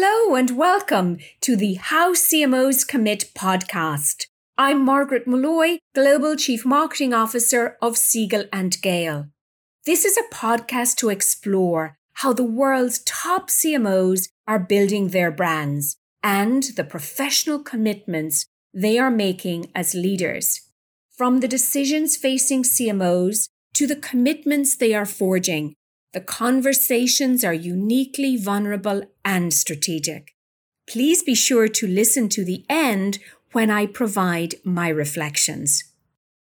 Hello and welcome to the How CMOs Commit podcast. I'm Margaret Molloy, Global Chief Marketing Officer of Siegel and Gale. This is a podcast to explore how the world's top CMOs are building their brands and the professional commitments they are making as leaders. From the decisions facing CMOs to the commitments they are forging the conversations are uniquely vulnerable and strategic. Please be sure to listen to the end when I provide my reflections.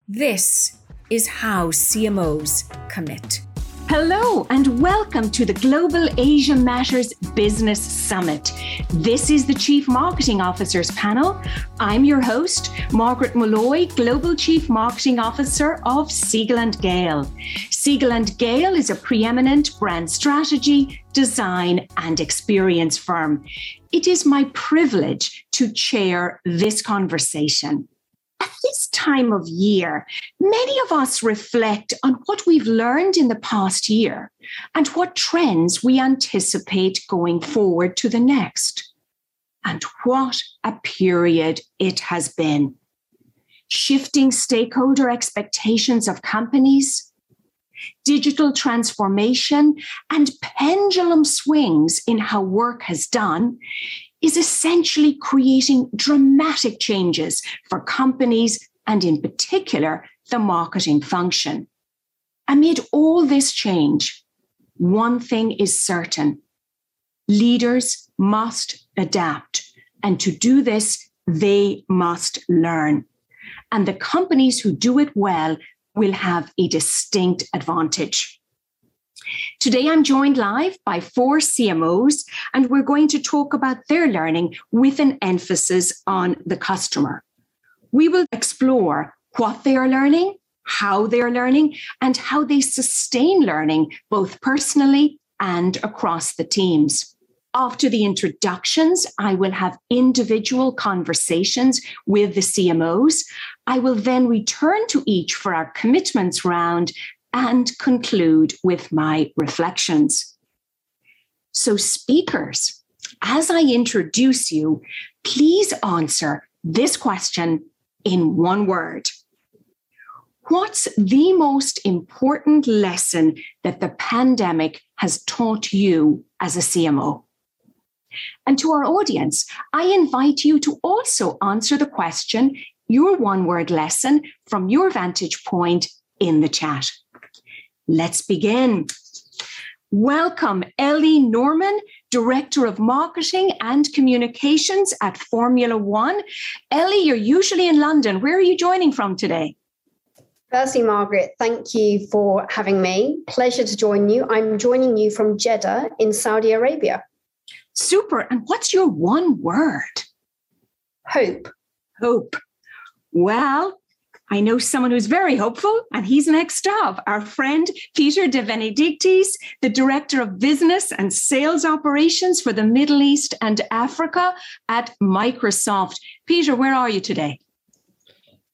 This is how CMOs commit. Hello and welcome to the Global Asia Matters Business Summit. This is the Chief Marketing Officers panel. I'm your host, Margaret Molloy, Global Chief Marketing Officer of Siegel and Gale. Siegel and Gale is a preeminent brand strategy, design, and experience firm. It is my privilege to chair this conversation. At this time of year, many of us reflect on what we've learned in the past year and what trends we anticipate going forward to the next. And what a period it has been. Shifting stakeholder expectations of companies, digital transformation, and pendulum swings in how work has done is essentially creating dramatic changes for companies and, in particular, the marketing function. Amid all this change, one thing is certain leaders must adapt. And to do this, they must learn. And the companies who do it well will have a distinct advantage. Today, I'm joined live by four CMOs, and we're going to talk about their learning with an emphasis on the customer. We will explore what they are learning, how they are learning, and how they sustain learning, both personally and across the teams. After the introductions, I will have individual conversations with the CMOs. I will then return to each for our commitments round and conclude with my reflections. So, speakers, as I introduce you, please answer this question in one word. What's the most important lesson that the pandemic has taught you as a CMO? And to our audience, I invite you to also answer the question, your one word lesson from your vantage point in the chat. Let's begin. Welcome, Ellie Norman, Director of Marketing and Communications at Formula One. Ellie, you're usually in London. Where are you joining from today? Firstly, Margaret, thank you for having me. Pleasure to join you. I'm joining you from Jeddah in Saudi Arabia. Super. And what's your one word? Hope. Hope. Well, I know someone who's very hopeful, and he's next up. Our friend Peter De Benedictis, the Director of Business and Sales Operations for the Middle East and Africa at Microsoft. Peter, where are you today?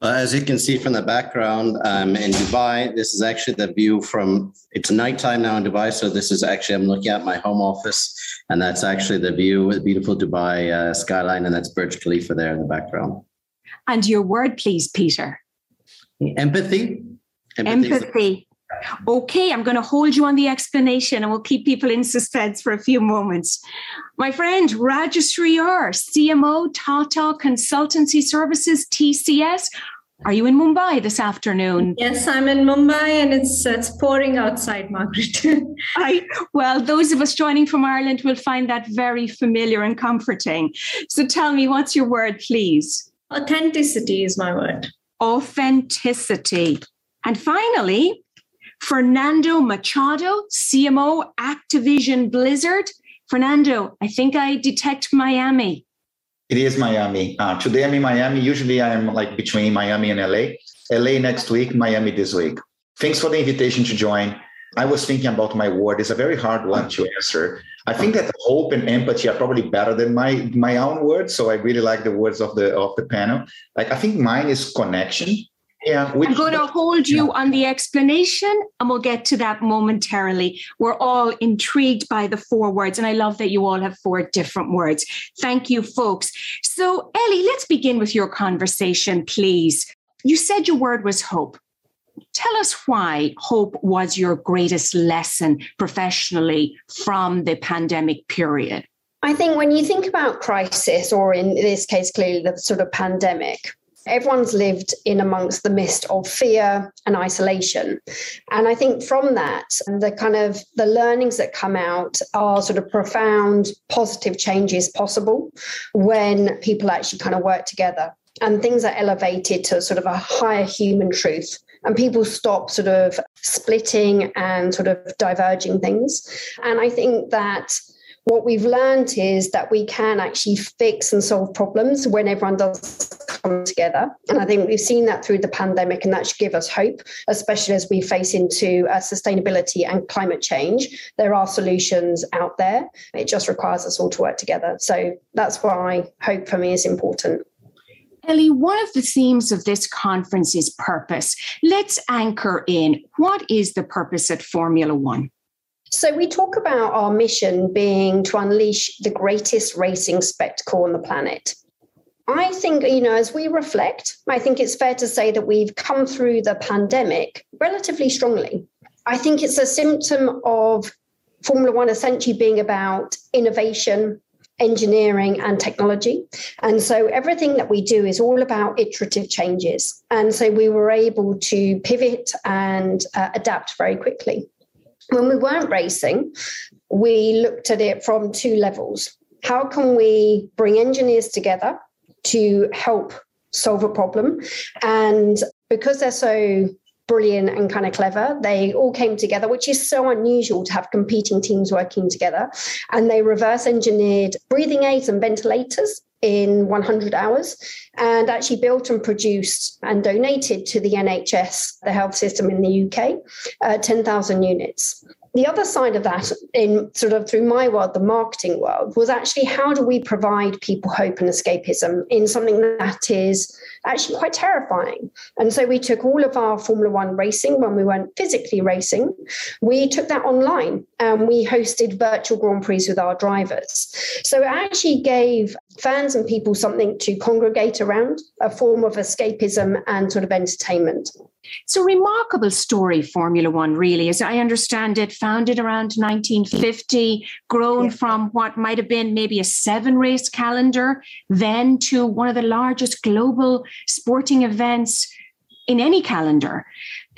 As you can see from the background, I'm in Dubai. This is actually the view from, it's nighttime now in Dubai. So this is actually, I'm looking at my home office and that's actually the view with beautiful Dubai uh, skyline. And that's Burj Khalifa there in the background. And your word, please, Peter. Empathy. Empathy. Empathy. Okay, I'm going to hold you on the explanation and we'll keep people in suspense for a few moments. My friend, Rajashree R, CMO, Tata Consultancy Services, TCS. Are you in Mumbai this afternoon? Yes, I'm in Mumbai and it's uh, it's pouring outside, Margaret. I, well, those of us joining from Ireland will find that very familiar and comforting. So tell me, what's your word, please? Authenticity is my word authenticity. And finally, Fernando Machado, CMO, Activision Blizzard. Fernando, I think I detect Miami. It is Miami. Uh, today I'm in Miami. Usually I'm like between Miami and LA. LA next week, Miami this week. Thanks for the invitation to join. I was thinking about my word. It's a very hard one to answer. I think that hope and empathy are probably better than my my own words. So I really like the words of the of the panel. Like I think mine is connection. Yeah, I'm going to hold you yeah. on the explanation and we'll get to that momentarily. We're all intrigued by the four words, and I love that you all have four different words. Thank you, folks. So, Ellie, let's begin with your conversation, please. You said your word was hope. Tell us why hope was your greatest lesson professionally from the pandemic period. I think when you think about crisis, or in this case, clearly the sort of pandemic, everyone's lived in amongst the mist of fear and isolation and i think from that the kind of the learnings that come out are sort of profound positive changes possible when people actually kind of work together and things are elevated to sort of a higher human truth and people stop sort of splitting and sort of diverging things and i think that what we've learned is that we can actually fix and solve problems when everyone does come together. And I think we've seen that through the pandemic, and that should give us hope, especially as we face into uh, sustainability and climate change. There are solutions out there. It just requires us all to work together. So that's why hope for me is important. Ellie, one of the themes of this conference is purpose. Let's anchor in what is the purpose at Formula One? So, we talk about our mission being to unleash the greatest racing spectacle on the planet. I think, you know, as we reflect, I think it's fair to say that we've come through the pandemic relatively strongly. I think it's a symptom of Formula One essentially being about innovation, engineering, and technology. And so everything that we do is all about iterative changes. And so we were able to pivot and uh, adapt very quickly. When we weren't racing, we looked at it from two levels. How can we bring engineers together to help solve a problem? And because they're so brilliant and kind of clever. They all came together, which is so unusual to have competing teams working together. And they reverse engineered breathing aids and ventilators in 100 hours and actually built and produced and donated to the NHS, the health system in the UK, uh, 10,000 units. The other side of that, in sort of through my world, the marketing world, was actually how do we provide people hope and escapism in something that is actually quite terrifying. And so we took all of our Formula One racing when we weren't physically racing, we took that online and we hosted virtual Grand Prix with our drivers. So it actually gave fans and people something to congregate around, a form of escapism and sort of entertainment. It's a remarkable story, Formula One, really, as I understand it, founded around 1950, grown yeah. from what might have been maybe a seven race calendar, then to one of the largest global sporting events in any calendar.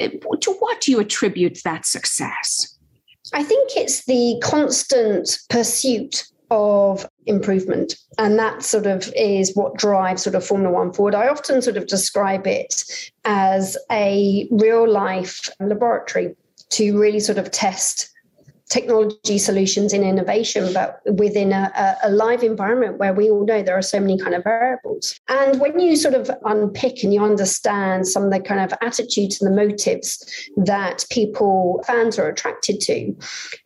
Uh, to what do you attribute that success? I think it's the constant pursuit of improvement. And that sort of is what drives sort of Formula One forward. I often sort of describe it as a real life laboratory to really sort of test technology solutions in innovation, but within a, a, live environment where we all know there are so many kind of variables. And when you sort of unpick and you understand some of the kind of attitudes and the motives that people, fans are attracted to,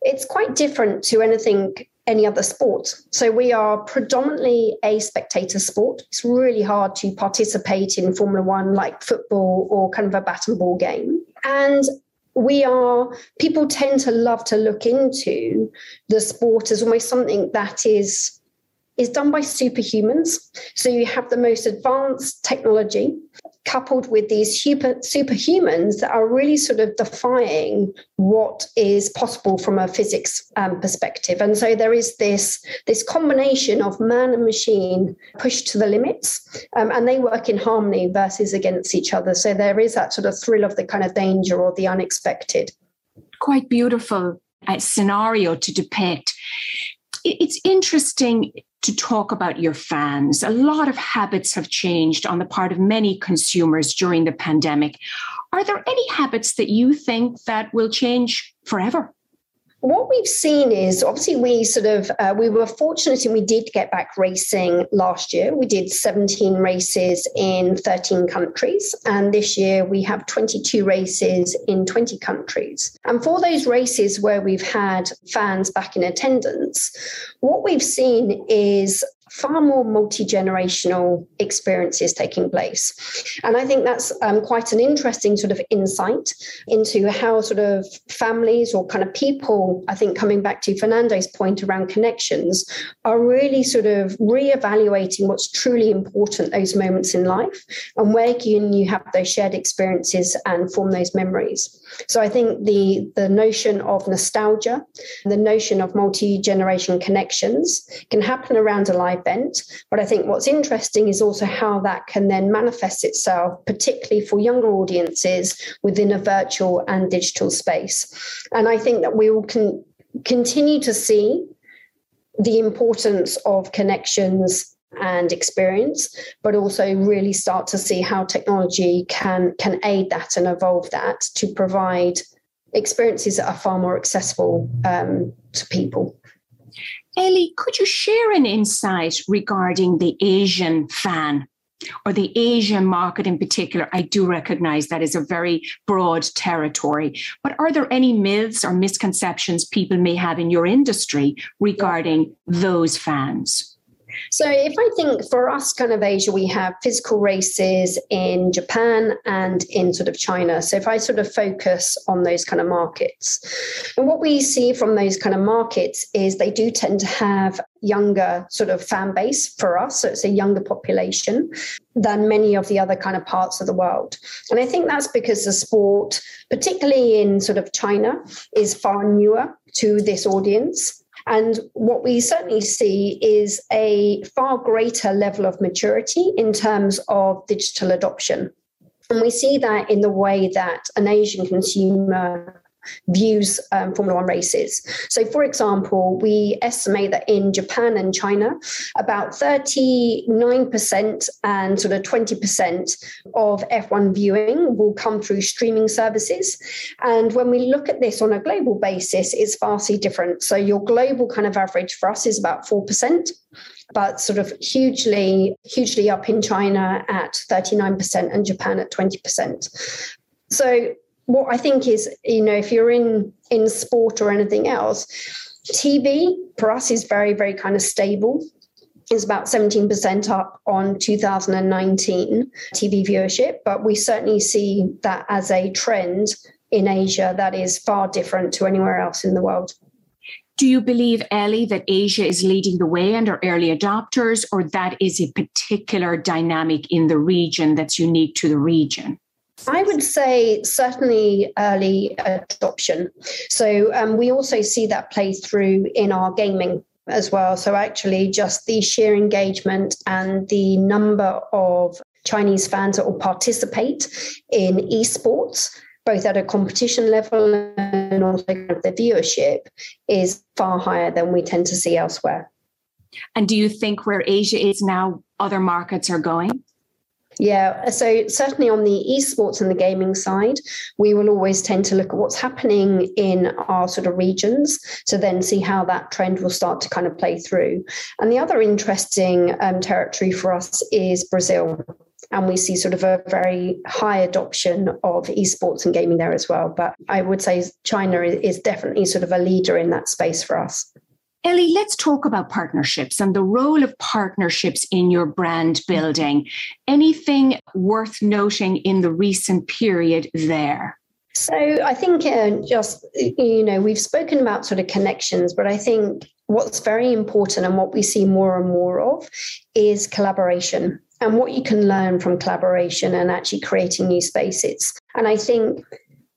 it's quite different to anything any other sport. So we are predominantly a spectator sport. It's really hard to participate in Formula One like football or kind of a bat and ball game. And we are people tend to love to look into the sport as almost something that is is done by superhumans so you have the most advanced technology coupled with these super, superhumans that are really sort of defying what is possible from a physics um, perspective. And so there is this, this combination of man and machine pushed to the limits, um, and they work in harmony versus against each other. So there is that sort of thrill of the kind of danger or the unexpected. Quite beautiful uh, scenario to depict. It's interesting to talk about your fans. A lot of habits have changed on the part of many consumers during the pandemic. Are there any habits that you think that will change forever? What we've seen is obviously we sort of uh, we were fortunate and we did get back racing last year. We did 17 races in 13 countries and this year we have 22 races in 20 countries. And for those races where we've had fans back in attendance what we've seen is far more multi generational experiences taking place. And I think that's um, quite an interesting sort of insight into how sort of families or kind of people, I think coming back to Fernando's point around connections, are really sort of re-evaluating what's truly important those moments in life and where can you have those shared experiences and form those memories. So I think the the notion of nostalgia, the notion of multi-generation connections can happen around a live event. But I think what's interesting is also how that can then manifest itself, particularly for younger audiences within a virtual and digital space. And I think that we will con- continue to see the importance of connections and experience but also really start to see how technology can can aid that and evolve that to provide experiences that are far more accessible um, to people Ellie, could you share an insight regarding the Asian fan or the Asian market in particular? I do recognize that is a very broad territory, but are there any myths or misconceptions people may have in your industry regarding those fans? So, if I think for us, kind of Asia, we have physical races in Japan and in sort of China. So, if I sort of focus on those kind of markets, and what we see from those kind of markets is they do tend to have younger sort of fan base for us. So, it's a younger population than many of the other kind of parts of the world. And I think that's because the sport, particularly in sort of China, is far newer to this audience. And what we certainly see is a far greater level of maturity in terms of digital adoption. And we see that in the way that an Asian consumer views um, Formula One races. So, for example, we estimate that in Japan and China, about 39% and sort of 20% of F1 viewing will come through streaming services. And when we look at this on a global basis, it's vastly different. So, your global kind of average for us is about 4% but sort of hugely, hugely up in China at 39% and Japan at 20%. So what I think is, you know, if you're in in sport or anything else, TV for us is very, very kind of stable. It's about 17% up on 2019 TV viewership, but we certainly see that as a trend in Asia that is far different to anywhere else in the world. Do you believe, Ellie, that Asia is leading the way and are early adopters, or that is a particular dynamic in the region that's unique to the region? I would say certainly early adoption. So um, we also see that play through in our gaming as well. So actually, just the sheer engagement and the number of Chinese fans that will participate in esports, both at a competition level and also the viewership, is far higher than we tend to see elsewhere. And do you think where Asia is now, other markets are going? Yeah, so certainly on the esports and the gaming side, we will always tend to look at what's happening in our sort of regions to then see how that trend will start to kind of play through. And the other interesting um, territory for us is Brazil. And we see sort of a very high adoption of esports and gaming there as well. But I would say China is definitely sort of a leader in that space for us. Ellie, let's talk about partnerships and the role of partnerships in your brand building. Anything worth noting in the recent period there? So I think uh, just, you know, we've spoken about sort of connections, but I think what's very important and what we see more and more of is collaboration and what you can learn from collaboration and actually creating new spaces. And I think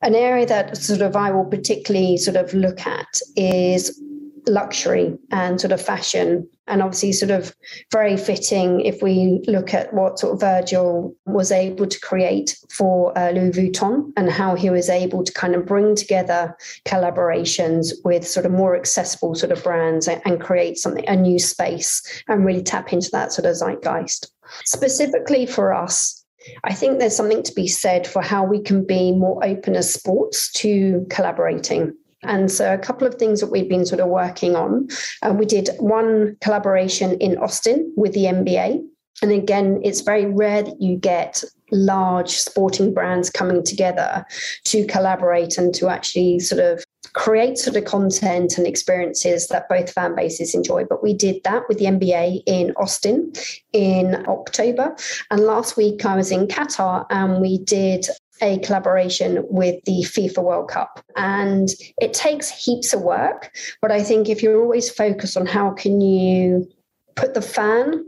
an area that sort of I will particularly sort of look at is luxury and sort of fashion and obviously sort of very fitting if we look at what sort of Virgil was able to create for uh, Louis Vuitton and how he was able to kind of bring together collaborations with sort of more accessible sort of brands and, and create something a new space and really tap into that sort of zeitgeist specifically for us I think there's something to be said for how we can be more open as sports to collaborating. And so, a couple of things that we've been sort of working on. Uh, we did one collaboration in Austin with the NBA. And again, it's very rare that you get large sporting brands coming together to collaborate and to actually sort of create sort of content and experiences that both fan bases enjoy. But we did that with the NBA in Austin in October. And last week I was in Qatar and we did a collaboration with the FIFA World Cup. And it takes heaps of work. But I think if you're always focused on how can you put the fan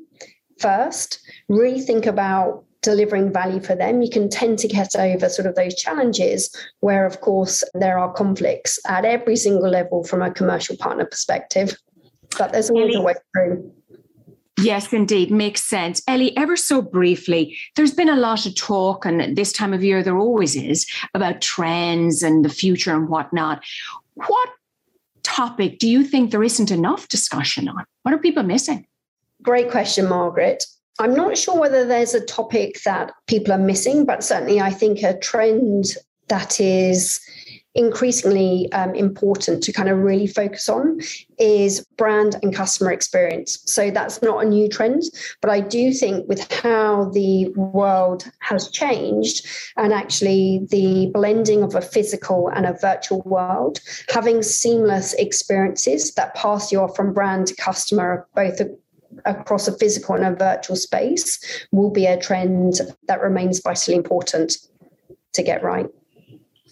first, really think about delivering value for them, you can tend to get over sort of those challenges where, of course, there are conflicts at every single level from a commercial partner perspective. But there's always a way through. Yes, indeed, makes sense. Ellie, ever so briefly, there's been a lot of talk, and this time of year there always is, about trends and the future and whatnot. What topic do you think there isn't enough discussion on? What are people missing? Great question, Margaret. I'm not sure whether there's a topic that people are missing, but certainly I think a trend that is increasingly um, important to kind of really focus on is brand and customer experience. So that's not a new trend, but I do think with how the world has changed and actually the blending of a physical and a virtual world, having seamless experiences that pass you off from brand to customer, both across a physical and a virtual space will be a trend that remains vitally important to get right.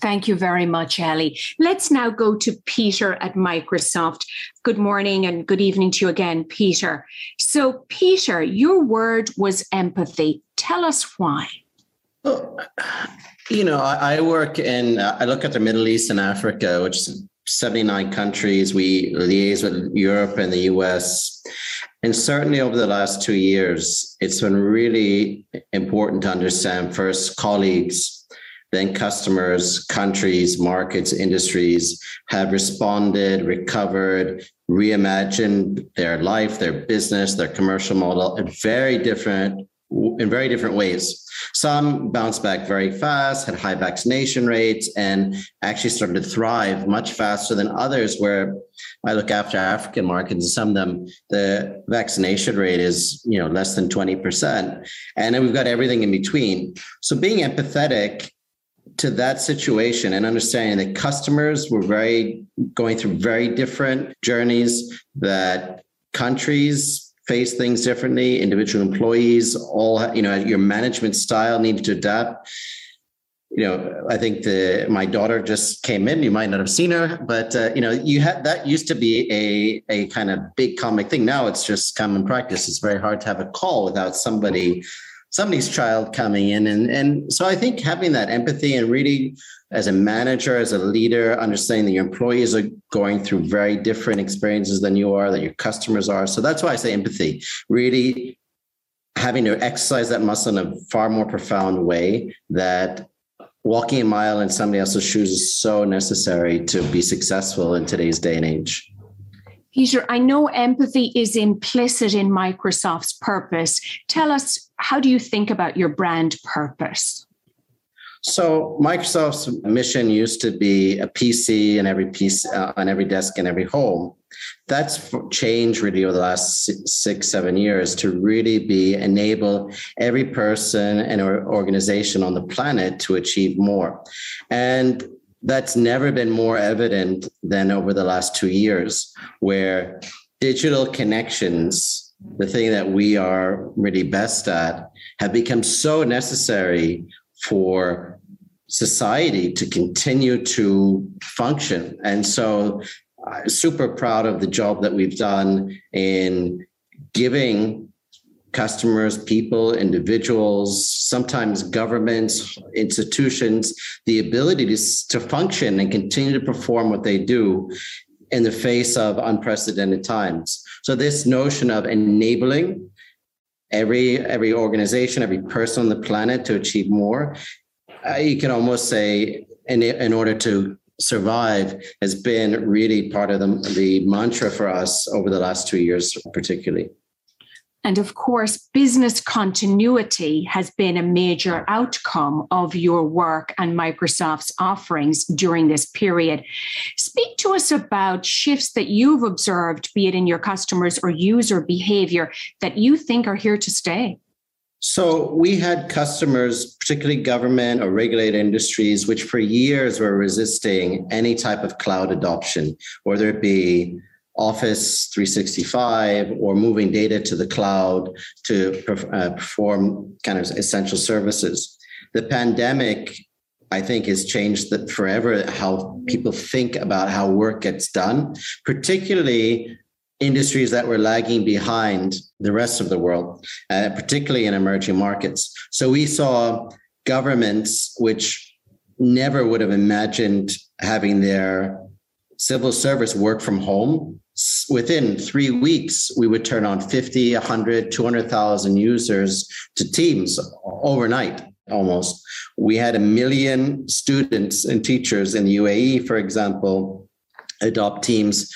Thank you very much, Ellie. Let's now go to Peter at Microsoft. Good morning and good evening to you again, Peter. So, Peter, your word was empathy. Tell us why. Well, you know, I, work in, I look at the Middle East and Africa, which is 79 countries. We liaise with Europe and the US. And certainly over the last two years, it's been really important to understand first colleagues, then customers, countries, markets, industries have responded, recovered, reimagined their life, their business, their commercial model in very different in very different ways. Some bounced back very fast, had high vaccination rates, and actually started to thrive much faster than others. Where I look after African markets, some of them, the vaccination rate is you know less than 20%. And then we've got everything in between. So being empathetic to that situation and understanding that customers were very going through very different journeys, that countries face things differently. Individual employees, all you know, your management style needs to adapt. You know, I think the my daughter just came in. You might not have seen her, but uh, you know, you had that used to be a a kind of big comic thing. Now it's just common practice. It's very hard to have a call without somebody somebody's child coming in and and so i think having that empathy and really as a manager, as a leader, understanding that your employees are going through very different experiences than you are, that your customers are. So that's why I say empathy, really having to exercise that muscle in a far more profound way that walking a mile in somebody else's shoes is so necessary to be successful in today's day and age. Peter, I know empathy is implicit in Microsoft's purpose. Tell us, how do you think about your brand purpose? So Microsoft's mission used to be a PC in every piece uh, on every desk in every home. That's changed really over the last six, seven years to really be enable every person and organization on the planet to achieve more. And that's never been more evident than over the last two years, where digital connections, the thing that we are really best at, have become so necessary for society to continue to function. And so, I'm super proud of the job that we've done in giving customers, people, individuals, sometimes governments, institutions, the ability to, to function and continue to perform what they do in the face of unprecedented times. So this notion of enabling every every organization, every person on the planet to achieve more, uh, you can almost say in in order to survive has been really part of the, the mantra for us over the last two years, particularly. And of course, business continuity has been a major outcome of your work and Microsoft's offerings during this period. Speak to us about shifts that you've observed, be it in your customers or user behavior, that you think are here to stay. So we had customers, particularly government or regulated industries, which for years were resisting any type of cloud adoption, whether it be Office 365 or moving data to the cloud to uh, perform kind of essential services. The pandemic, I think, has changed the, forever how people think about how work gets done, particularly industries that were lagging behind the rest of the world, uh, particularly in emerging markets. So we saw governments which never would have imagined having their civil service work from home. Within three weeks, we would turn on 50, 100, 200,000 users to Teams overnight almost. We had a million students and teachers in the UAE, for example, adopt Teams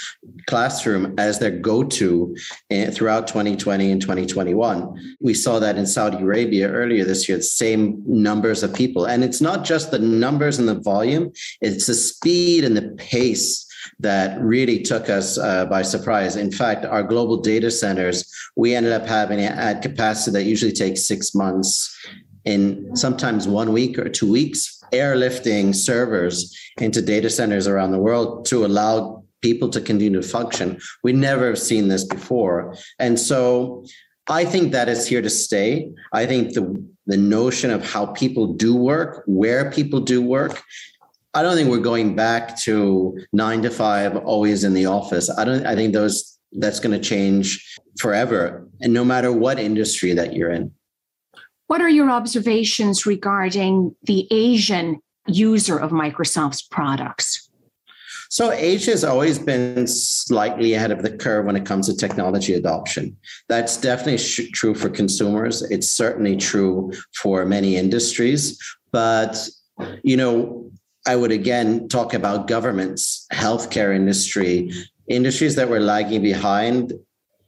Classroom as their go-to eh, throughout 2020 and 2021. We saw that in Saudi Arabia earlier this year, the same numbers of people. And it's not just the numbers and the volume, it's the speed and the pace that really took us uh, by surprise. In fact, our global data centers, we ended up having at capacity that usually takes six months in sometimes one week or two weeks, airlifting servers into data centers around the world to allow people to continue to function. We never have seen this before. And so I think that is here to stay. I think the the notion of how people do work, where people do work, I don't think we're going back to nine to five, always in the office. I don't. I think those that's going to change forever, and no matter what industry that you're in. What are your observations regarding the Asian user of Microsoft's products? So Asia has always been slightly ahead of the curve when it comes to technology adoption. That's definitely sh- true for consumers. It's certainly true for many industries. But you know, I would again talk about governments, healthcare industry, industries that were lagging behind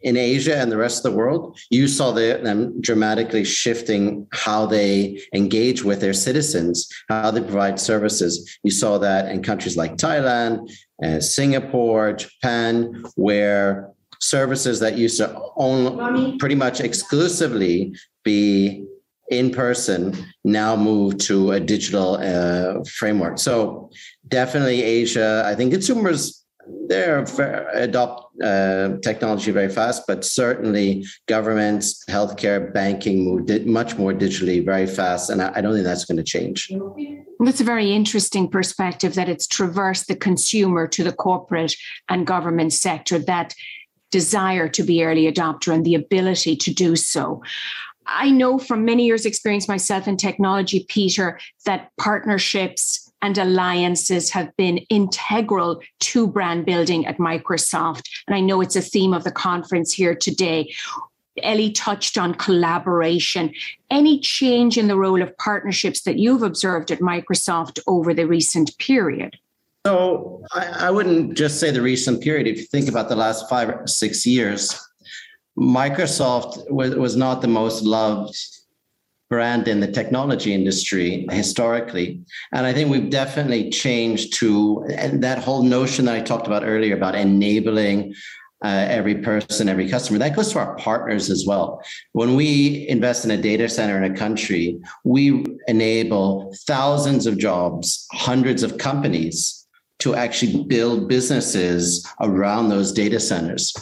in Asia and the rest of the world, you saw them dramatically shifting how they engage with their citizens, how they provide services. You saw that in countries like Thailand, uh, Singapore, Japan, where services that used to only pretty much exclusively be in person now move to a digital uh, framework. So definitely Asia. I think consumers they're adopt uh, technology very fast, but certainly governments, healthcare, banking move much more digitally very fast, and I, I don't think that's going to change. That's a very interesting perspective that it's traversed the consumer to the corporate and government sector that desire to be early adopter and the ability to do so. I know from many years' experience myself in technology, Peter, that partnerships and alliances have been integral to brand building at Microsoft. And I know it's a theme of the conference here today. Ellie touched on collaboration. Any change in the role of partnerships that you've observed at Microsoft over the recent period? So I, I wouldn't just say the recent period. If you think about the last five or six years, Microsoft was, was not the most loved brand in the technology industry historically. And I think we've definitely changed to that whole notion that I talked about earlier about enabling uh, every person, every customer. That goes to our partners as well. When we invest in a data center in a country, we enable thousands of jobs, hundreds of companies to actually build businesses around those data centers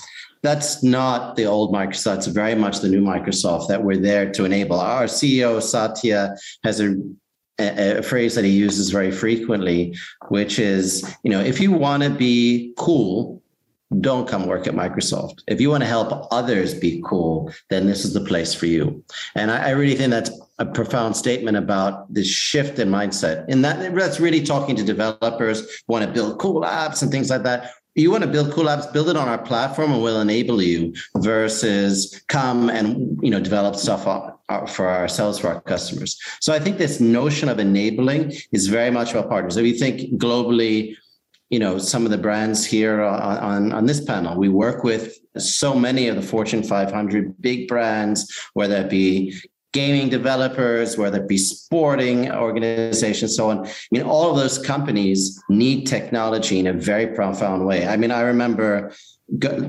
that's not the old Microsoft. It's very much the new Microsoft that we're there to enable. Our CEO, Satya, has a, a, a phrase that he uses very frequently, which is, you know, if you want to be cool, don't come work at Microsoft. If you want to help others be cool, then this is the place for you. And I, I really think that's a profound statement about this shift in mindset. And that that's really talking to developers want to build cool apps and things like that you want to build cool apps build it on our platform and we'll enable you versus come and you know develop stuff for ourselves for our customers. So i think this notion of enabling is very much about partners if you think globally you know some of the brands here on, on, on this panel we work with so many of the fortune 500 big brands whether it be gaming developers, whether it be sporting organizations, so on. I mean, all of those companies need technology in a very profound way. I mean, I remember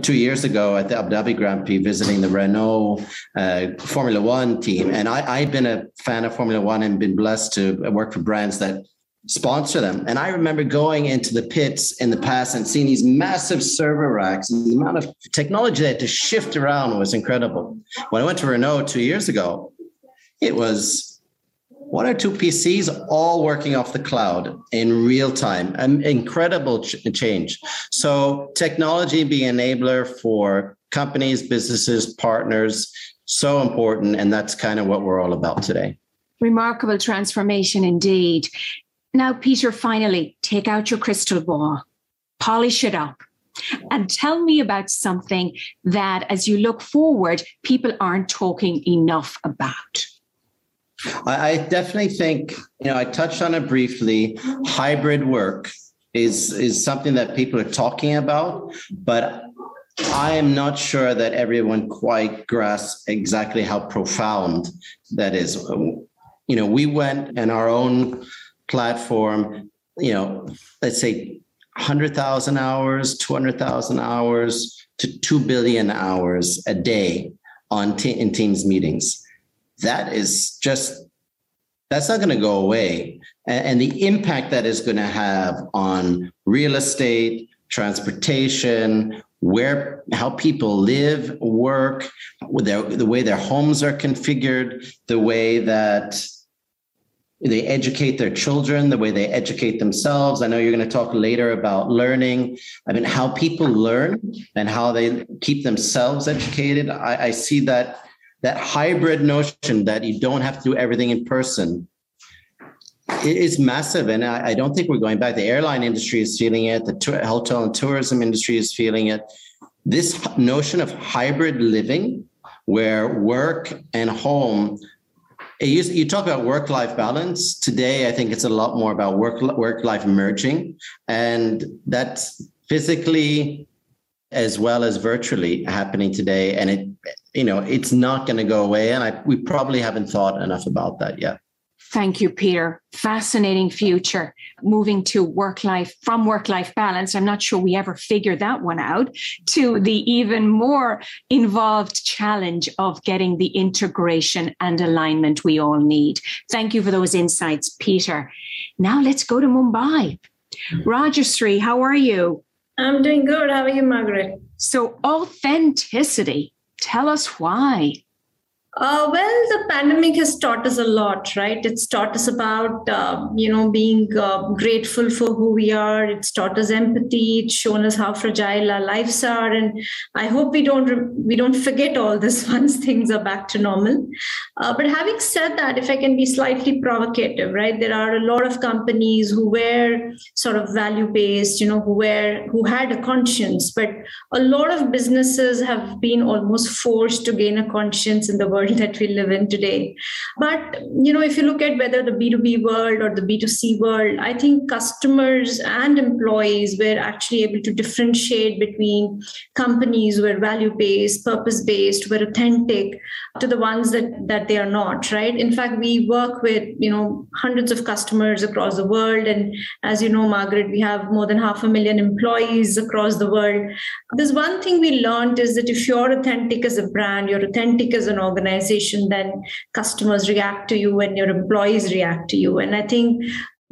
two years ago at the Abu Dhabi Grand Prix visiting the Renault uh, Formula One team. And I, I've been a fan of Formula One and been blessed to work for brands that sponsor them. And I remember going into the pits in the past and seeing these massive server racks and the amount of technology they had to shift around was incredible. When I went to Renault two years ago, it was one or two PCs all working off the cloud in real time. An incredible ch- change. So technology being enabler for companies, businesses, partners, so important. And that's kind of what we're all about today. Remarkable transformation indeed. Now, Peter, finally, take out your crystal ball, polish it up, and tell me about something that, as you look forward, people aren't talking enough about. I, definitely think, you know, I touched on it briefly. Hybrid work is is something that people are talking about, but I am not sure that everyone quite grasps exactly how profound that is. You know, we went in our own platform, you know, let's say 100,000 hours, 200,000 hours to 2 billion hours a day on te- in Teams meetings that is just that's not going to go away. And, and the impact that is going to have on real estate transportation where how people live work their, the way their homes are configured the way that they educate their children the way they educate themselves. I know you're going to talk later about learning. I mean how people learn and how they keep themselves educated i, I see that that hybrid notion that you don't have to do everything in person is massive. And I, I don't think we're going back. The airline industry is feeling it, the hotel and tourism industry is feeling it. This notion of hybrid living, where work and home Used, you talk about work life balance. Today, I think it's a lot more about work work life merging, and that's physically as well as virtually happening today. And it you know, it's not going to go away. And I, we probably haven't thought enough about that yet. Thank you, Peter. Fascinating future. Moving to work life from work life balance. I'm not sure we ever figured that one out to the even more involved challenge of getting the integration and alignment we all need. Thank you for those insights, Peter. Now let's go to Mumbai. Mm. Rajashree, how are you? I'm doing good. How are you, Margaret? So, authenticity Tell us why. Uh, well, the pandemic has taught us a lot, right? It's taught us about, uh, you know, being uh, grateful for who we are. It's taught us empathy. It's shown us how fragile our lives are, and I hope we don't re- we don't forget all this once things are back to normal. Uh, but having said that, if I can be slightly provocative, right? There are a lot of companies who were sort of value based, you know, who were who had a conscience, but a lot of businesses have been almost forced to gain a conscience in the world world that we live in today. But, you know, if you look at whether the B2B world or the B2C world, I think customers and employees were actually able to differentiate between companies who are value based, purpose based, were authentic to the ones that, that they are not, right? In fact, we work with, you know, hundreds of customers across the world. And as you know, Margaret, we have more than half a million employees across the world. There's one thing we learned is that if you're authentic as a brand, you're authentic as an organization, organization, then customers react to you and your employees react to you. And I think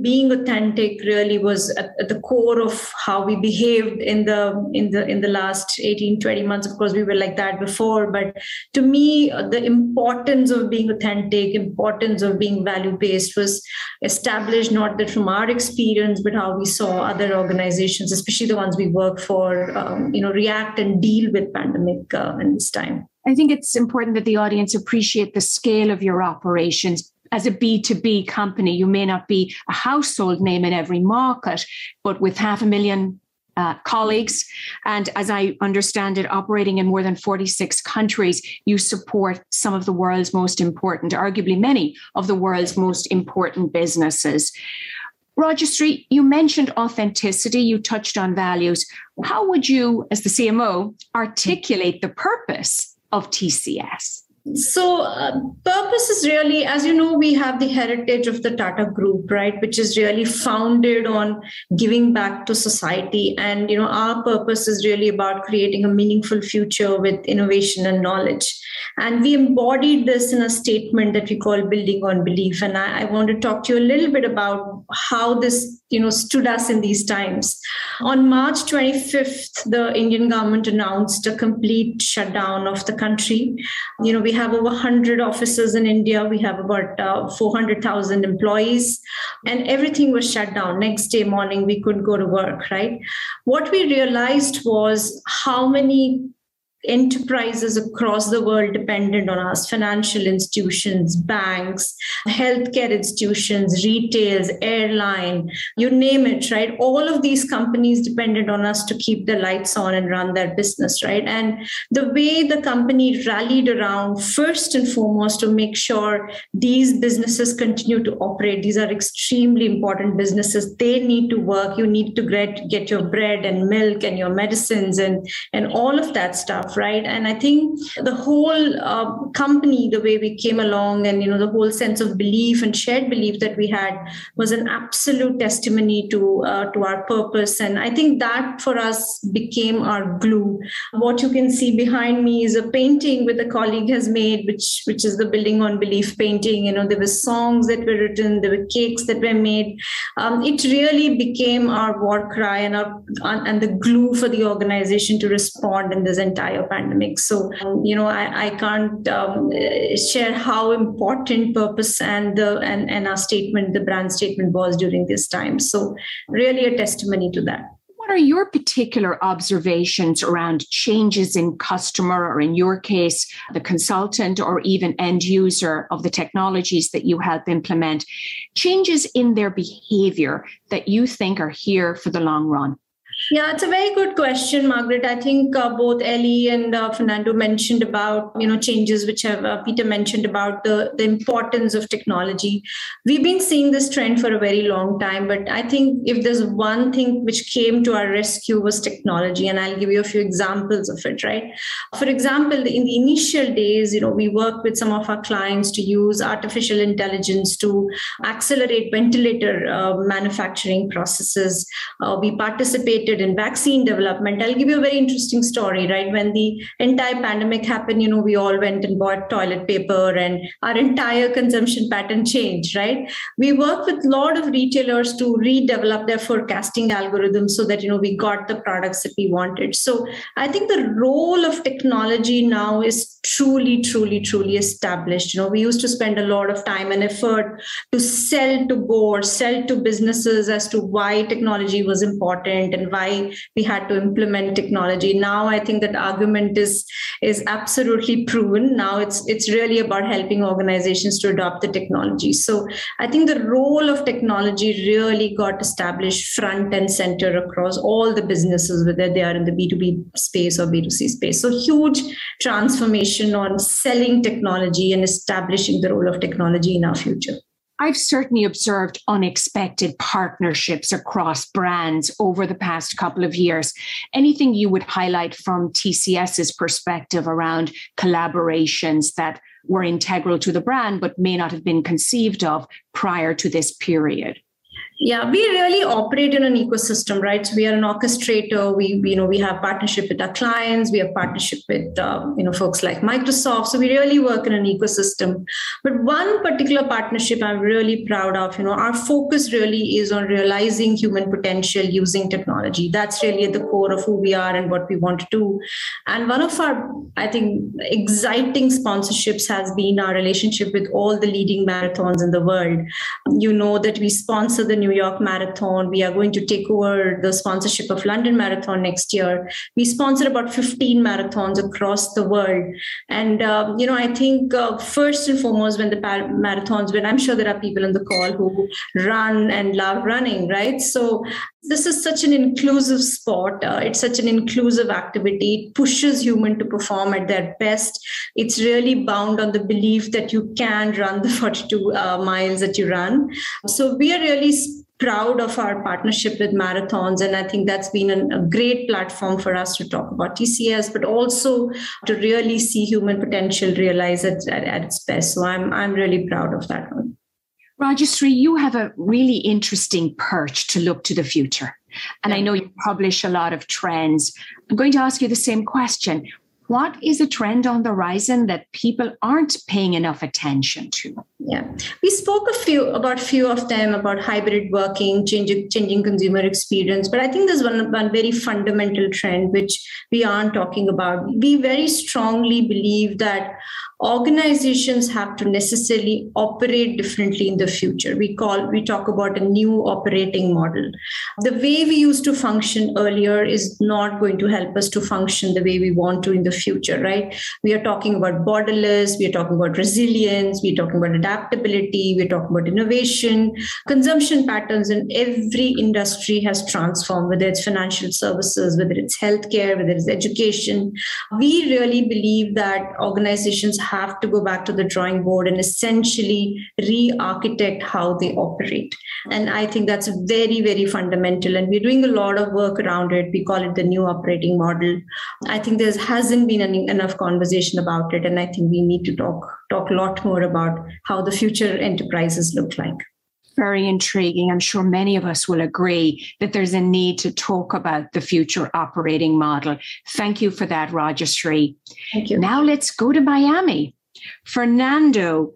being authentic really was at, the core of how we behaved in the in the in the last 18 20 months of course we were like that before but to me the importance of being authentic importance of being value based was established not that from our experience but how we saw other organizations especially the ones we work for um, you know react and deal with pandemic uh, in this time I think it's important that the audience appreciate the scale of your operations. As a B2B company, you may not be a household name in every market, but with half a million uh, colleagues. And as I understand it, operating in more than 46 countries, you support some of the world's most important, arguably many of the world's most important businesses. Rajashree, you mentioned authenticity, you touched on values. How would you, as the CMO, articulate the purpose of TCS? So, uh, purpose is really, as you know, we have the heritage of the Tata Group, right, which is really founded on giving back to society. And, you know, our purpose is really about creating a meaningful future with innovation and knowledge. And we embodied this in a statement that we call building on belief. And I, I want to talk to you a little bit about how this, you know, stood us in these times. On March 25th, the Indian government announced a complete shutdown of the country. You know, we have over 100 offices in India. We have about uh, 400,000 employees, and everything was shut down. Next day morning, we couldn't go to work, right? What we realized was how many enterprises across the world dependent on us financial institutions banks healthcare institutions retails airline you name it right? All of these companies depended on us to keep the lights on and run their business right? And the way the company rallied around first and foremost to make sure these businesses continue to operate these are extremely important businesses. They need to work. You need to get, get your bread and milk and your medicines and and all of that stuff right? And i think the whole uh, company the way we came along and you know the whole sense of belief and shared belief that we had was an absolute testimony to uh, to our purpose. And i think that for us became our glue. What you can see behind me is a painting that a colleague has made which which is the building on belief painting. You know there were songs that were written there were cakes that were made. Um, it really became our war cry and our and the glue for the organization to respond in this entire pandemic. So, um, you know, I, I can't um, share how important purpose and the and, and our statement, the brand statement was during this time. So, really a testimony to that. What are your particular observations around changes in customer, or in your case, the consultant or even end user of the technologies that you help implement? Changes in their behavior that you think are here for the long run? Yeah, it's a very good question, Margaret. I think uh, both Ellie and uh, Fernando mentioned about you know changes which have uh, Peter mentioned about the the importance of technology. We've been seeing this trend for a very long time, but I think if there's one thing which came to our rescue was technology, and I'll give you a few examples of it. Right, for example, in the initial days, you know, we worked with some of our clients to use artificial intelligence to accelerate ventilator uh, manufacturing processes. Uh, we participated in vaccine development. I'll give you a very interesting story, right? When the entire pandemic happened, you know, we all went and bought toilet paper and our entire consumption pattern changed, right? We worked with a lot of retailers to redevelop their forecasting algorithms so that, you know, we got the products that we wanted. So I think the role of technology now is truly, truly, truly established. You know, we used to spend a lot of time and effort to sell to boards, sell to businesses as to why technology was important and why we had to implement technology. Now I think that argument is is absolutely proven. Now it's it's really about helping organizations to adopt the technology. So I think the role of technology really got established front and center across all the businesses, whether they are in the B2B space or B2C space. So huge transformation on selling technology and establishing the role of technology in our future. I've certainly observed unexpected partnerships across brands over the past couple of years. Anything you would highlight from TCS's perspective around collaborations that were integral to the brand but may not have been conceived of prior to this period? Yeah we really operate in an ecosystem right? So we are an orchestrator. We, you know we have partnership with our clients. We have partnership with uh, you know folks like microsoft. So we really work in an ecosystem. But one particular partnership i'm really proud of you know our focus really is on realizing human potential using technology. That's really at the core of who we are and what we want to do. And one of our i think exciting sponsorships has been our relationship with all the leading marathons in the world. You know that we sponsor the New York Marathon. We are going to take over the sponsorship of London Marathon next year. We sponsor about 15 marathons across the world. And, um, you know, I think uh, first and foremost, when the marathons, when I'm sure there are people on the call who run and love running, right? So this is such an inclusive sport. Uh, it's such an inclusive activity. It pushes human to perform at their best. It's really bound on the belief that you can run the 42 uh, miles that you run. So we are really proud of our partnership with marathons and i think that's been an, a great platform for us to talk about tcs but also to really see human potential realized at, at, at its best so i'm i'm really proud of that one Rajashree, you have a really interesting perch to look to the future. And I know you publish a lot of trends. I'm going to ask you the same question. What is a trend on the horizon that people aren't paying enough attention to? Yeah, we spoke a few about a few of them about hybrid working, changing changing consumer experience. But I think there's one one very fundamental trend which we aren't talking about. We very strongly believe that organizations have to necessarily operate differently in the future. We call we talk about a new operating model. The way we used to function earlier is not going to help us to function the way we want to in the future right? We are talking about borderless we are talking about resilience we're talking about adaptability we're talking about innovation. Consumption patterns in every industry has transformed whether it's financial services whether it's healthcare whether it's education. We really believe that organizations have to go back to the drawing board and essentially re-architect how they operate. And I think that's very, very fundamental. And we're doing a lot of work around it. We call it the new operating model. I think there hasn't been any, enough conversation about it. And I think we need to talk talk a lot more about how the future enterprises look like very intriguing. I'm sure many of us will agree that there's a need to talk about the future operating model. Thank you for that, Roger Rajashree. Thank you. Now let's go to Miami. Fernando,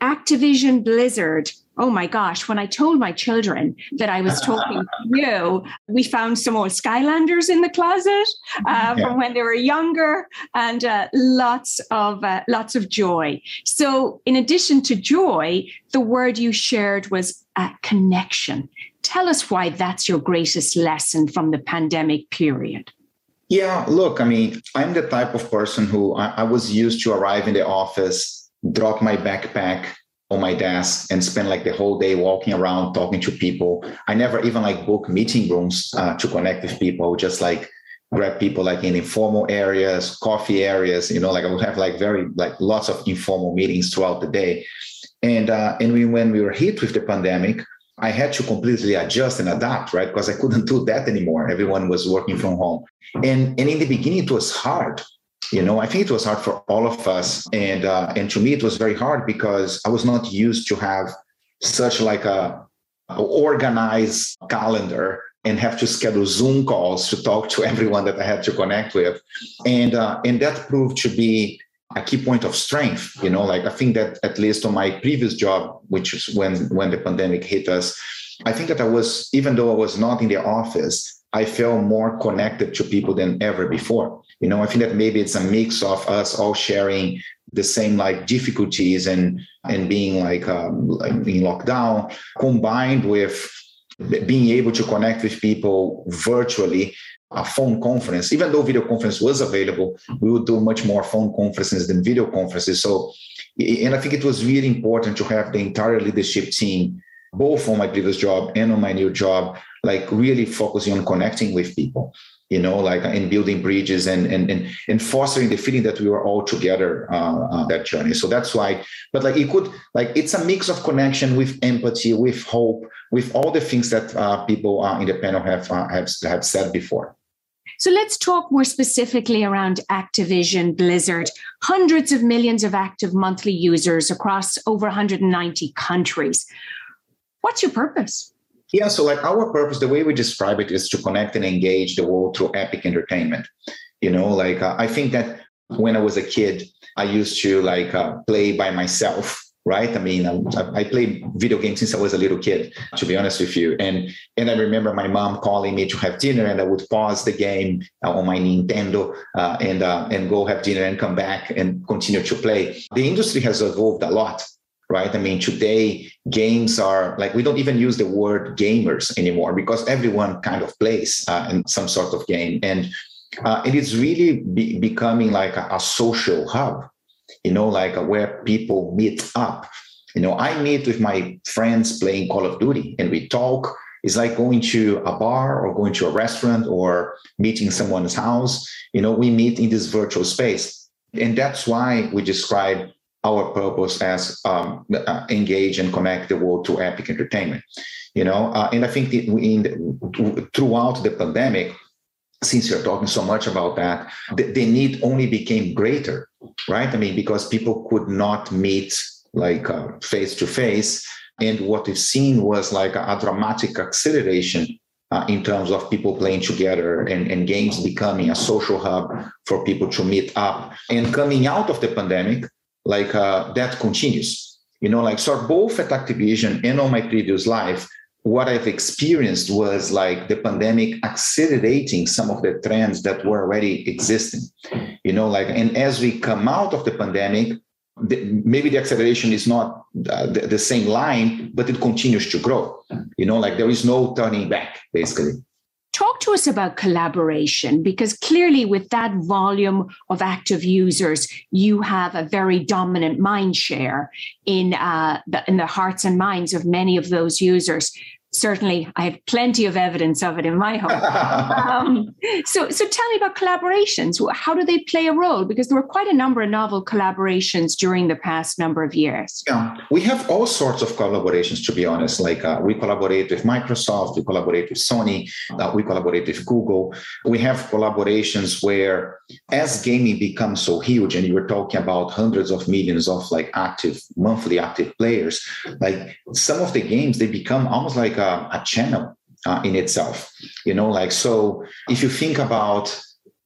Activision Blizzard oh my gosh, when I told my children that I was talking to you, we found some old Skylanders in the closet uh, yeah. from when they were younger, and uh, lots of uh, lots of joy. So, in addition to joy, the word you shared was connection. Tell us why that's your greatest lesson from the pandemic period. Yeah, look, I mean, I'm the type of person who I, I was used to arrive in the office, drop my backpack, on my desk and spend like the whole day walking around talking to people. I never even like book meeting rooms uh, to connect with people. Just like grab people like in informal areas, coffee areas. You know, like I would have like very like lots of informal meetings throughout the day. And uh, and we, when we were hit with the pandemic, I had to completely adjust and adapt, right? Because I couldn't do that anymore. Everyone was working from home, and and in the beginning it was hard you know i think it was hard for all of us. And uh, and to me it was very hard because i was not used to have such like a, a organized calendar and have to schedule zoom calls to talk to everyone that i had to connect with. And uh, and that proved to be a key point of strength you know like i think that at least on my previous job which is when when the pandemic hit us i think that i was even though i was not in the office I feel more connected to people than ever before. You know, I think that maybe it's a mix of us all sharing the same like difficulties and and being like, um, in lockdown, combined with being able to connect with people virtually a phone conference even though video conference was available we would do much more phone conferences than video conferences so and i think it was really important to have the entire leadership team both on my previous job and on my new job like really focusing on connecting with people you know like in building bridges and and and, and fostering the feeling that we were all together uh, uh, that journey so that's why but like it could like it's a mix of connection with empathy with hope with all the things that uh, people uh, in the panel have, uh, have have said before so let's talk more specifically around Activision Blizzard. Hundreds of millions of active monthly users across over 190 countries. What's your purpose? Yeah, so like our purpose, the way we describe it is to connect and engage the world through epic entertainment. You know, like uh, I think that when I was a kid, I used to like uh, play by myself right? I mean, um, I, I, played video games since I was a little kid, to be honest with you. And and I remember my mom calling me to have dinner, and I would pause the game uh, on my Nintendo uh, and uh, and go have dinner and come back and continue to play. The industry has evolved a lot right? I mean, today games are like we don't even use the word gamers anymore because everyone kind of plays uh, in some sort of game, and uh, it is really be- becoming like a, a, social hub, you know, like a, where people meet up. You know, I meet with my friends playing Call of Duty, and we talk It's like going to a bar or going to a restaurant or meeting someone's house. You know, we meet in this virtual space. And that's why we describe our purpose as um, engage and connect the world to epic entertainment. You know, uh, and I think that in the, throughout the pandemic, since you're talking so much about that, the, the need only became greater, right? I mean, because people could not meet like face to face. And what we've seen was like a, a dramatic acceleration uh, in terms of people playing together and, and games becoming a social hub for people to meet up. And coming out of the pandemic, like uh, that continues. You know, like so both at Activision and on my previous life, what I've experienced was like the pandemic accelerating some of the trends that were already existing. You know, like and as we come out of the pandemic, the, maybe the acceleration is not uh, the, the, same line, but it continues to grow. You know, like there is no turning back, basically. Talk to us about collaboration because clearly, with that volume of active users, you have a very dominant mind share in uh, the, in the hearts and minds of many of those users certainly I have plenty of evidence of it in my home. um, so, so tell me about collaborations. How do they play a role? Because there were quite a number of novel collaborations during the past number of years. Yeah, we have all sorts of collaborations. To be honest, like uh, we collaborate with Microsoft, we collaborate with Sony, uh, we collaborate with Google. We have collaborations where, as gaming becomes so huge, and you were talking about hundreds of millions of like active monthly active players, like some of the games they become almost like a, a channel uh, in itself you know like so if you think about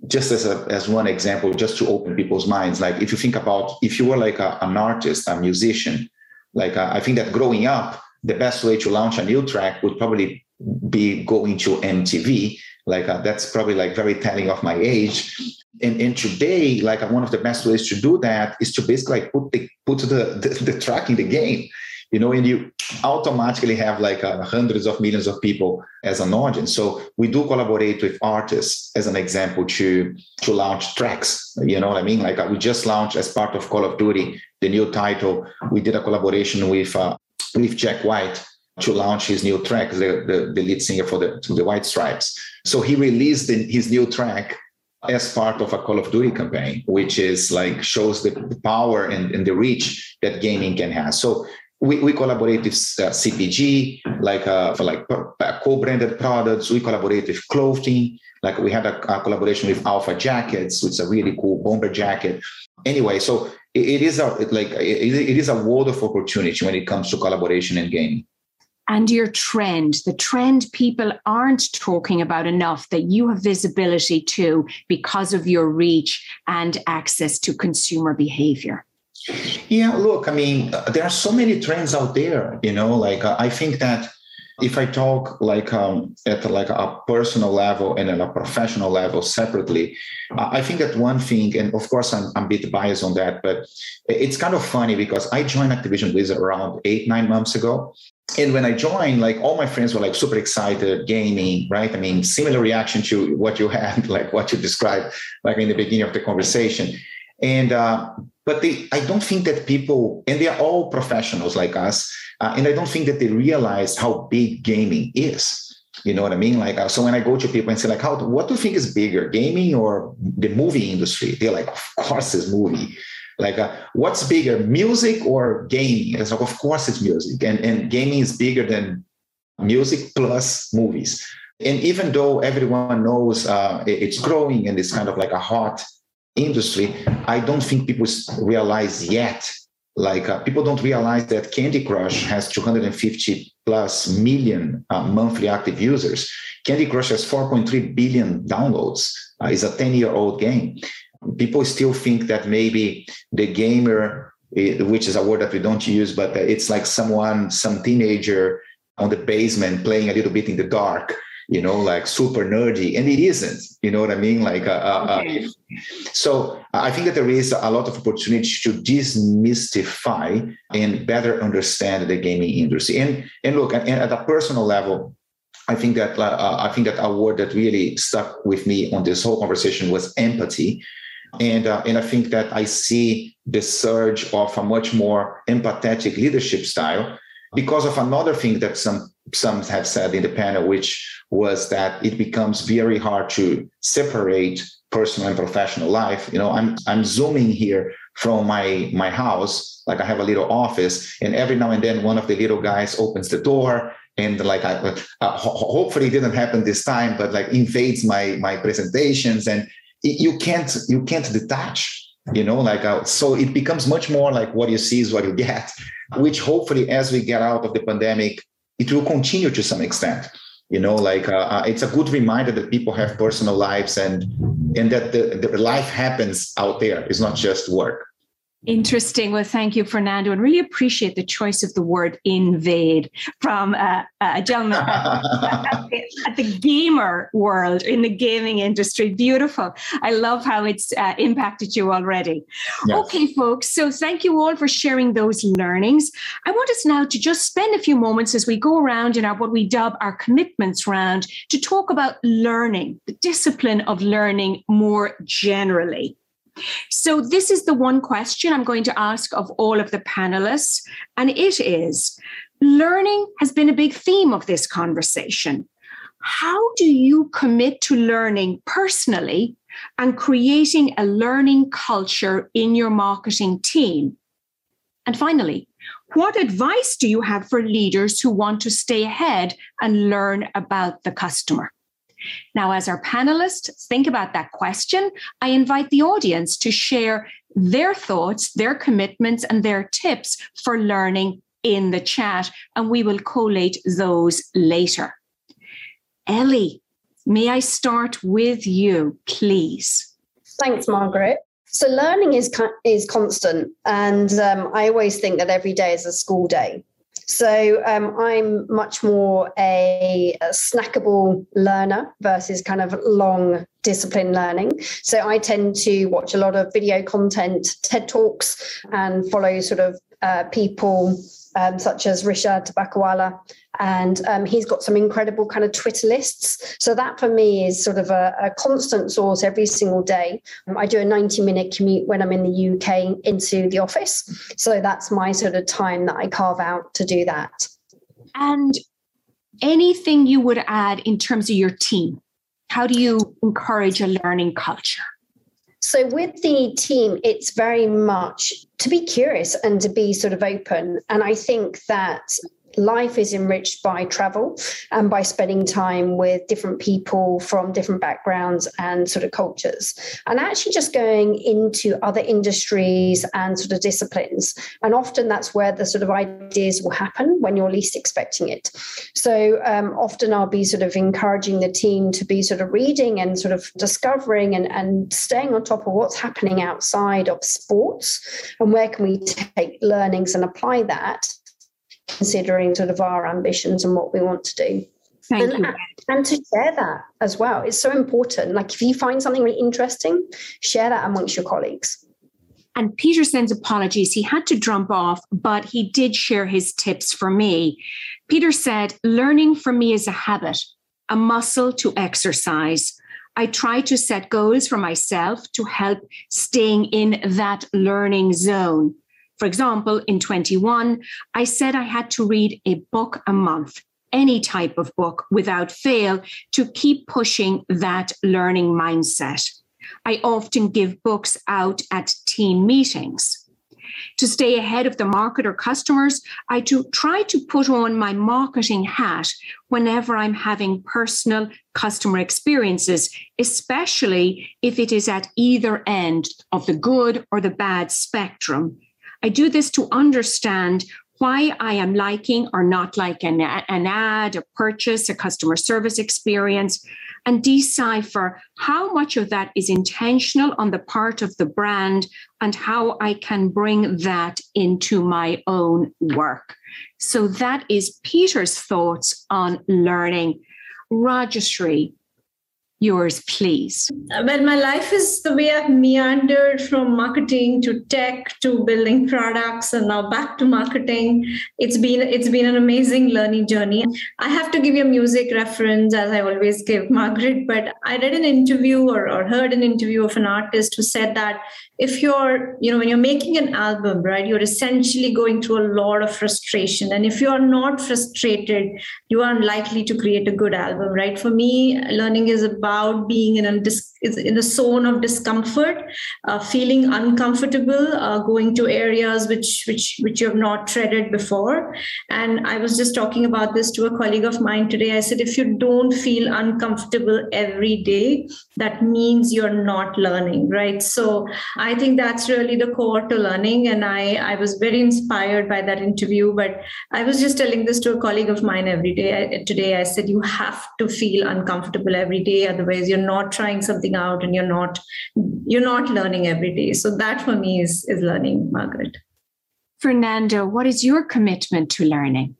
just as a, as one example just to open people's minds like if you think about if you were like a, an artist a musician like uh, i think that growing up the best way to launch a new track would probably be going to mtv like uh, that's probably like very telling of my age. And, and today like one of the best ways to do that is to basically like put the put the, the, the track in the game you know, and you automatically have like uh, hundreds of millions of people as an audience. So we do collaborate with artists as an example to to launch tracks. You know what I mean? Like uh, we just launched as part of Call of Duty the new title. We did a collaboration with uh, with Jack White to launch his new track, the, the, the lead singer for the the White Stripes. So he released his new track as part of a Call of Duty campaign, which is like shows the, the power and, and the reach that gaming can have. So we, we collaborate with uh, CPG, like uh, for like uh, co-branded products. We collaborate with clothing. Like we had a, a, collaboration with Alpha Jackets, which is a really cool bomber jacket. Anyway, so it, it is a like it, it is a world of opportunity when it comes to collaboration and gaming. And your trend, the trend people aren't talking about enough that you have visibility to because of your reach and access to consumer behavior. Yeah, look, I mean, there are so many trends out there, you know, like uh, I think that if I talk like um, at like a personal level and at a professional level separately, I think that one thing, and of course I'm, I'm a bit biased on that, but it's kind of funny because I joined Activision Blizzard around eight, nine months ago. And when I joined, like all my friends were like super excited, gaming, right? I mean, similar reaction to what you had, like what you described, like in the beginning of the conversation. And uh, but they i don't think that people and they are all professionals like us uh, and i don't think that they realize how big gaming is. You know what i mean? Like uh, so when i go to people and say like how what do you think is bigger gaming or the movie industry? They're like of course it's movie. Like uh, what's bigger music or gaming? It's like of course it's music. And, and gaming is bigger than music plus movies. And even though everyone knows uh, it's growing and it's kind of like a hot industry, I don't think people realize yet. Like uh, people don't realize that Candy Crush has 250 plus million uh, monthly active users. Candy Crush has 4.3 billion downloads. Uh, it's a 10 year old game. People still think that maybe the gamer, eh, which is a word that we don't use, but it's like someone, some teenager on the basement playing a little bit in the dark you know, like super nerdy, and it isn't. You know what I mean? Like, uh, uh, uh okay. uh, so I think that there is a lot of opportunity to demystify and better understand the gaming industry. And and look, and at a personal level, I think that uh, uh, I think that a word that really stuck with me on this whole conversation was empathy. And, uh, and I think that I see the surge of a much more empathetic leadership style because of another thing that some some have said in the panel, which was that it becomes very hard to separate personal and professional life. You know, I'm I'm zooming here from my my house, like I have a little office, and every now and then one of the little guys opens the door and like I, uh, hopefully it didn't happen this time, but like invades my my presentations, and it, you can't you can't detach. You know, like uh, so it becomes much more like what you see is what you get, which hopefully as we get out of the pandemic, it will continue to some extent you know like uh, uh, it's a good reminder that people have personal lives and and that the, the life happens out there. It's not just work Interesting. Well, thank you, Fernando, and really appreciate the choice of the word invade from uh, a gentleman at, the, at, the, gamer world in the gaming industry. Beautiful. I love how it's uh, impacted you already. Yes. Okay, folks. So thank you all for sharing those learnings. I want us now to just spend a few moments as we go around in our what we dub our commitments round to talk about learning, the discipline of learning more generally. So, this is the one question I'm going to ask of all of the panelists, and it is learning has been a big theme of this conversation. How do you commit to learning personally and creating a learning culture in your marketing team? And finally, what advice do you have for leaders who want to stay ahead and learn about the customer? Now, as our panelists think about that question, I invite the audience to share their thoughts, their commitments, and their tips for learning in the chat, and we will collate those later. Ellie, may I start with you, please? Thanks, Margaret. So learning is is constant, and um, I always think that every day is a school day. So um, I'm much more a, a, snackable learner versus kind of long discipline learning. So I tend to watch a lot of video content, TED Talks, and follow sort of uh, people um, such as Rishad Tobaccowala. And um, he's got some incredible kind of Twitter lists. So that for me is sort of a, a constant source every single day. Um, I do a 90 minute commute when I'm in the UK into the office. So that's my sort of time that I carve out to do that. And anything you would add in terms of your team? How do you encourage a learning culture? So, with the team, it's very much to be curious and to be sort of open. And I think that life is enriched by travel and by spending time with different people from different backgrounds and sort of cultures. And actually just going into other industries and sort of disciplines. And often that's where the sort of ideas will happen when you're least expecting it. So um, often i'll be sort of encouraging the team to be sort of reading and sort of discovering and, and staying on top of what's happening outside of sports and where can we take learnings and apply that considering sort of our ambitions and what we want to do. Thank and, you. And to share that as well. It's so important. Like if you find something really interesting, share that amongst your colleagues. And Peter sends apologies. He had to jump off, but he did share his tips for me. Peter said, Learning for me is a habit, a muscle to exercise. I try to set goals for myself to help staying in that learning zone. For example, in 21, I said I had to read a book a month, any type of book without fail, to keep pushing that learning mindset. I often give books out at team meetings. To stay ahead of the market or customers, I try to put on my marketing hat whenever I'm having personal customer experiences, especially if it is at either end of the good or the bad spectrum. I do this to understand why I am liking or not liking an, ad, a purchase, a customer service experience, and decipher how much of that is intentional on the part of the brand and how I can bring that into my own work. So that is Peter's thoughts on learning. Rajashree, yours, please. Well, my life is the way I've meandered from marketing to tech to building products and now back to marketing. It's been it's been an amazing learning journey. I have to give you a music reference as I always give Margaret, but I read an interview or, or heard an interview of an artist who said that if you're, you know, when you're making an album, right, you're essentially going through a lot of frustration. And if you are not frustrated, you are unlikely to create a good album, right? For me, learning is about being in a in a zone of discomfort, uh, feeling uncomfortable, uh, going to areas which which which you have not treaded before. And I was just talking about this to a colleague of mine today. I said, if you don't feel uncomfortable every day, that means you're not learning, right? So I think that's really the core to learning. And I, I was very inspired by that interview. But I was just telling this to a colleague of mine every day. I, today, I said, you have to feel uncomfortable every day. Otherwise, you're not trying something out and you're not you're not learning every day. So that for me is, is learning, Margaret. Fernando, what is your commitment to learning?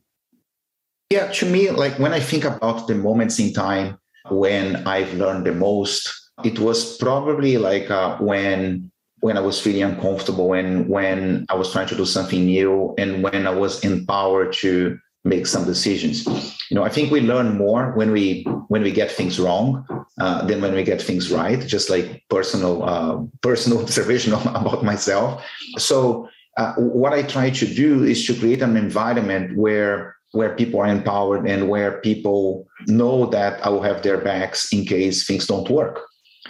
Yeah, to me, like when I think about the moments in time when I've learned the most, it was probably like uh, when when I was feeling uncomfortable and when I was trying to do something new and when I was empowered to make some decisions. You know, I think we learn more when we when we get things wrong uh, than when we get things right. Just like personal uh, personal observation about myself. So uh, what I try to do is to create an environment where where people are empowered and where people know that I will have their backs in case things don't work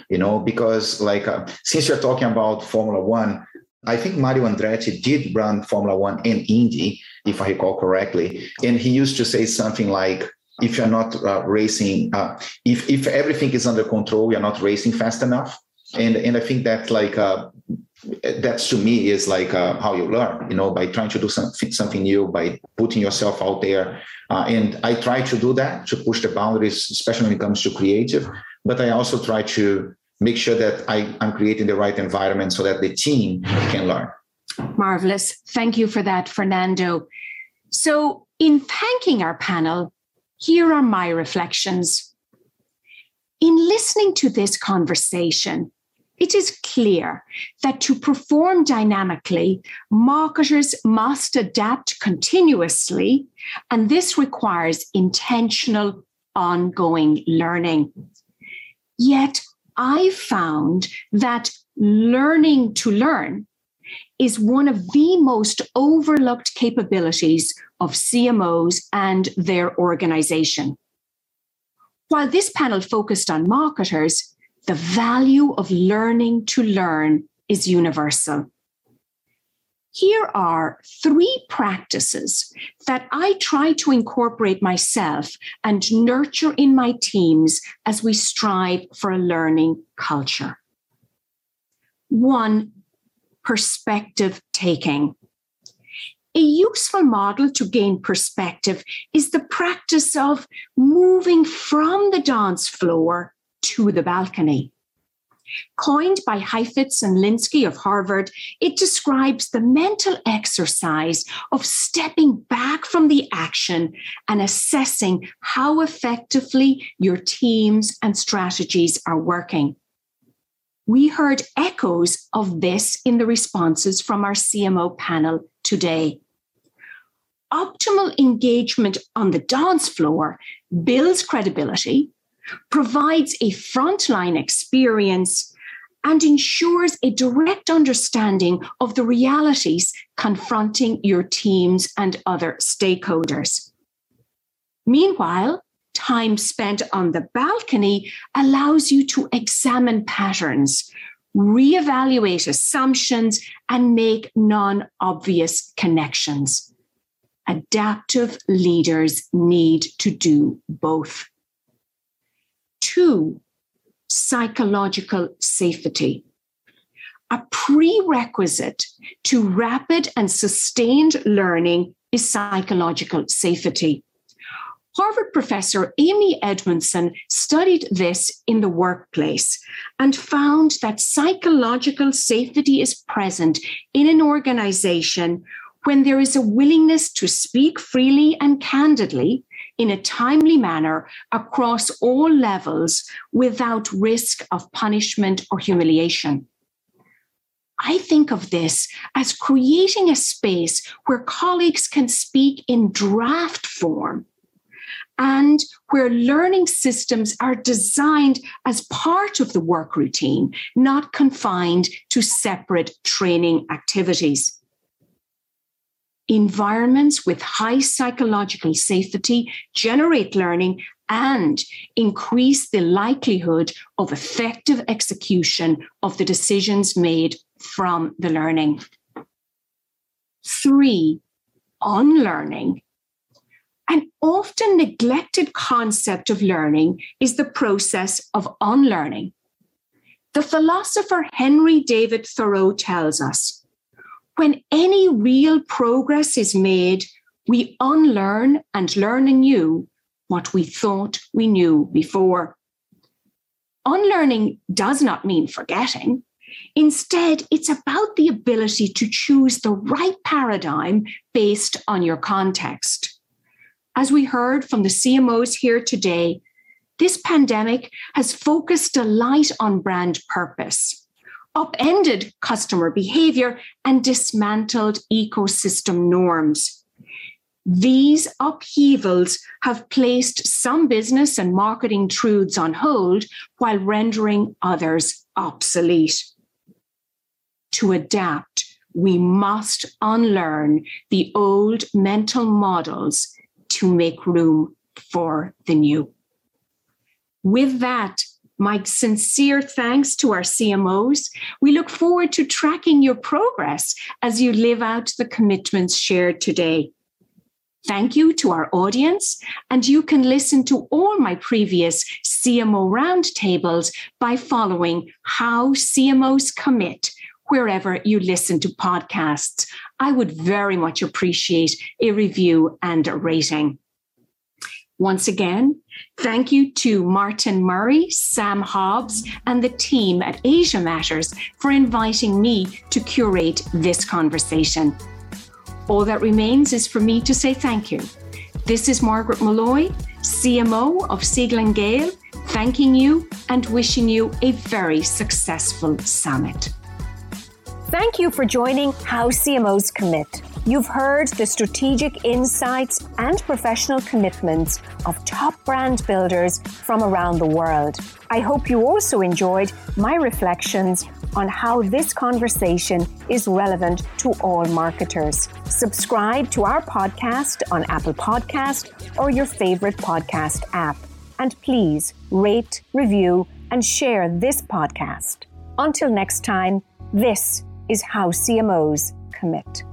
you know, because like uh, since you're talking about Formula One, I think Mario Andretti did run Formula One and Indy, if I recall correctly, and he used to say something like, "If you're not uh, racing, uh, if if everything is under control, you're not racing fast enough." And and I think that like uh, that's to me is like uh, how you learn, you know, by trying to do something something new, by putting yourself out there. Uh, and I try to do that to push the boundaries, especially when it comes to creative but I also try to make sure that I, I'm creating the right environment so that the team can learn. Marvelous. Thank you for that, Fernando. So, in thanking our panel, here are my reflections. In listening to this conversation, it is clear that to perform dynamically, marketers must adapt continuously, and this requires intentional, ongoing learning. Yet I found that learning to learn is one of the most overlooked capabilities of CMOs and their organization. While this panel focused on marketers, the value of learning to learn is universal. Here are three practices that I try to incorporate myself and nurture in my teams as we strive for a learning culture. One, perspective taking. A useful model to gain perspective is the practice of moving from the dance floor to the balcony. Coined by Heifetz and Linsky of Harvard, it describes the mental exercise of stepping back from the action and assessing how effectively your teams and strategies are working. We heard echoes of this in the responses from our CMO panel today. Optimal engagement on the dance floor builds credibility provides a frontline experience, and ensures a direct understanding of the realities confronting your teams and other stakeholders. Meanwhile, time spent on the balcony allows you to examine patterns, reevaluate assumptions, and make non obvious connections. Adaptive leaders need to do both. Two, psychological safety. A prerequisite to rapid and sustained learning is psychological safety. Harvard professor Amy Edmondson studied this in the workplace and found that psychological safety is present in an organization when there is a willingness to speak freely and candidly in a timely manner across all levels without risk of punishment or humiliation. I think of this as creating a space where colleagues can speak in draft form and where learning systems are designed as part of the work routine, not confined to separate training activities. Environments with high psychological safety generate learning and increase the likelihood of effective execution of the decisions made from the learning. Three, unlearning an often neglected concept of learning is the process of unlearning. The philosopher Henry David Thoreau tells us when any real progress is made, we unlearn and learn anew what we thought we knew before. Unlearning does not mean forgetting. Instead, it's about the ability to choose the right paradigm based on your context. As we heard from the CMOs here today, this pandemic has focused a light on brand purpose, upended customer behavior, and dismantled ecosystem norms. These upheavals have placed some business and marketing truths on hold while rendering others obsolete. To adapt, we must unlearn the old mental models to make room for the new. With that, my sincere thanks to our CMOs. We look forward to tracking your progress as you live out the commitments shared today. Thank you to our audience, and you can listen to all my previous CMO roundtables by following How CMOs Commit wherever you listen to podcasts. I would very much appreciate a review and a rating. Once again, thank you to Martin Murray, Sam Hobbs, and the team at Asia Matters for inviting me to curate this conversation. All that remains is for me to say thank you. This is Margaret Molloy, CMO of Siegel Gale, thanking you and wishing you a very successful summit. Thank you for joining How CMOs Commit. You've heard the strategic insights and professional commitments of top brand builders from around the world. I hope you also enjoyed my reflections on how this conversation is relevant to all marketers. Subscribe to our podcast on Apple Podcast or your favorite podcast app. And please rate, review, and share this podcast. Until next time, this is how CMOs commit.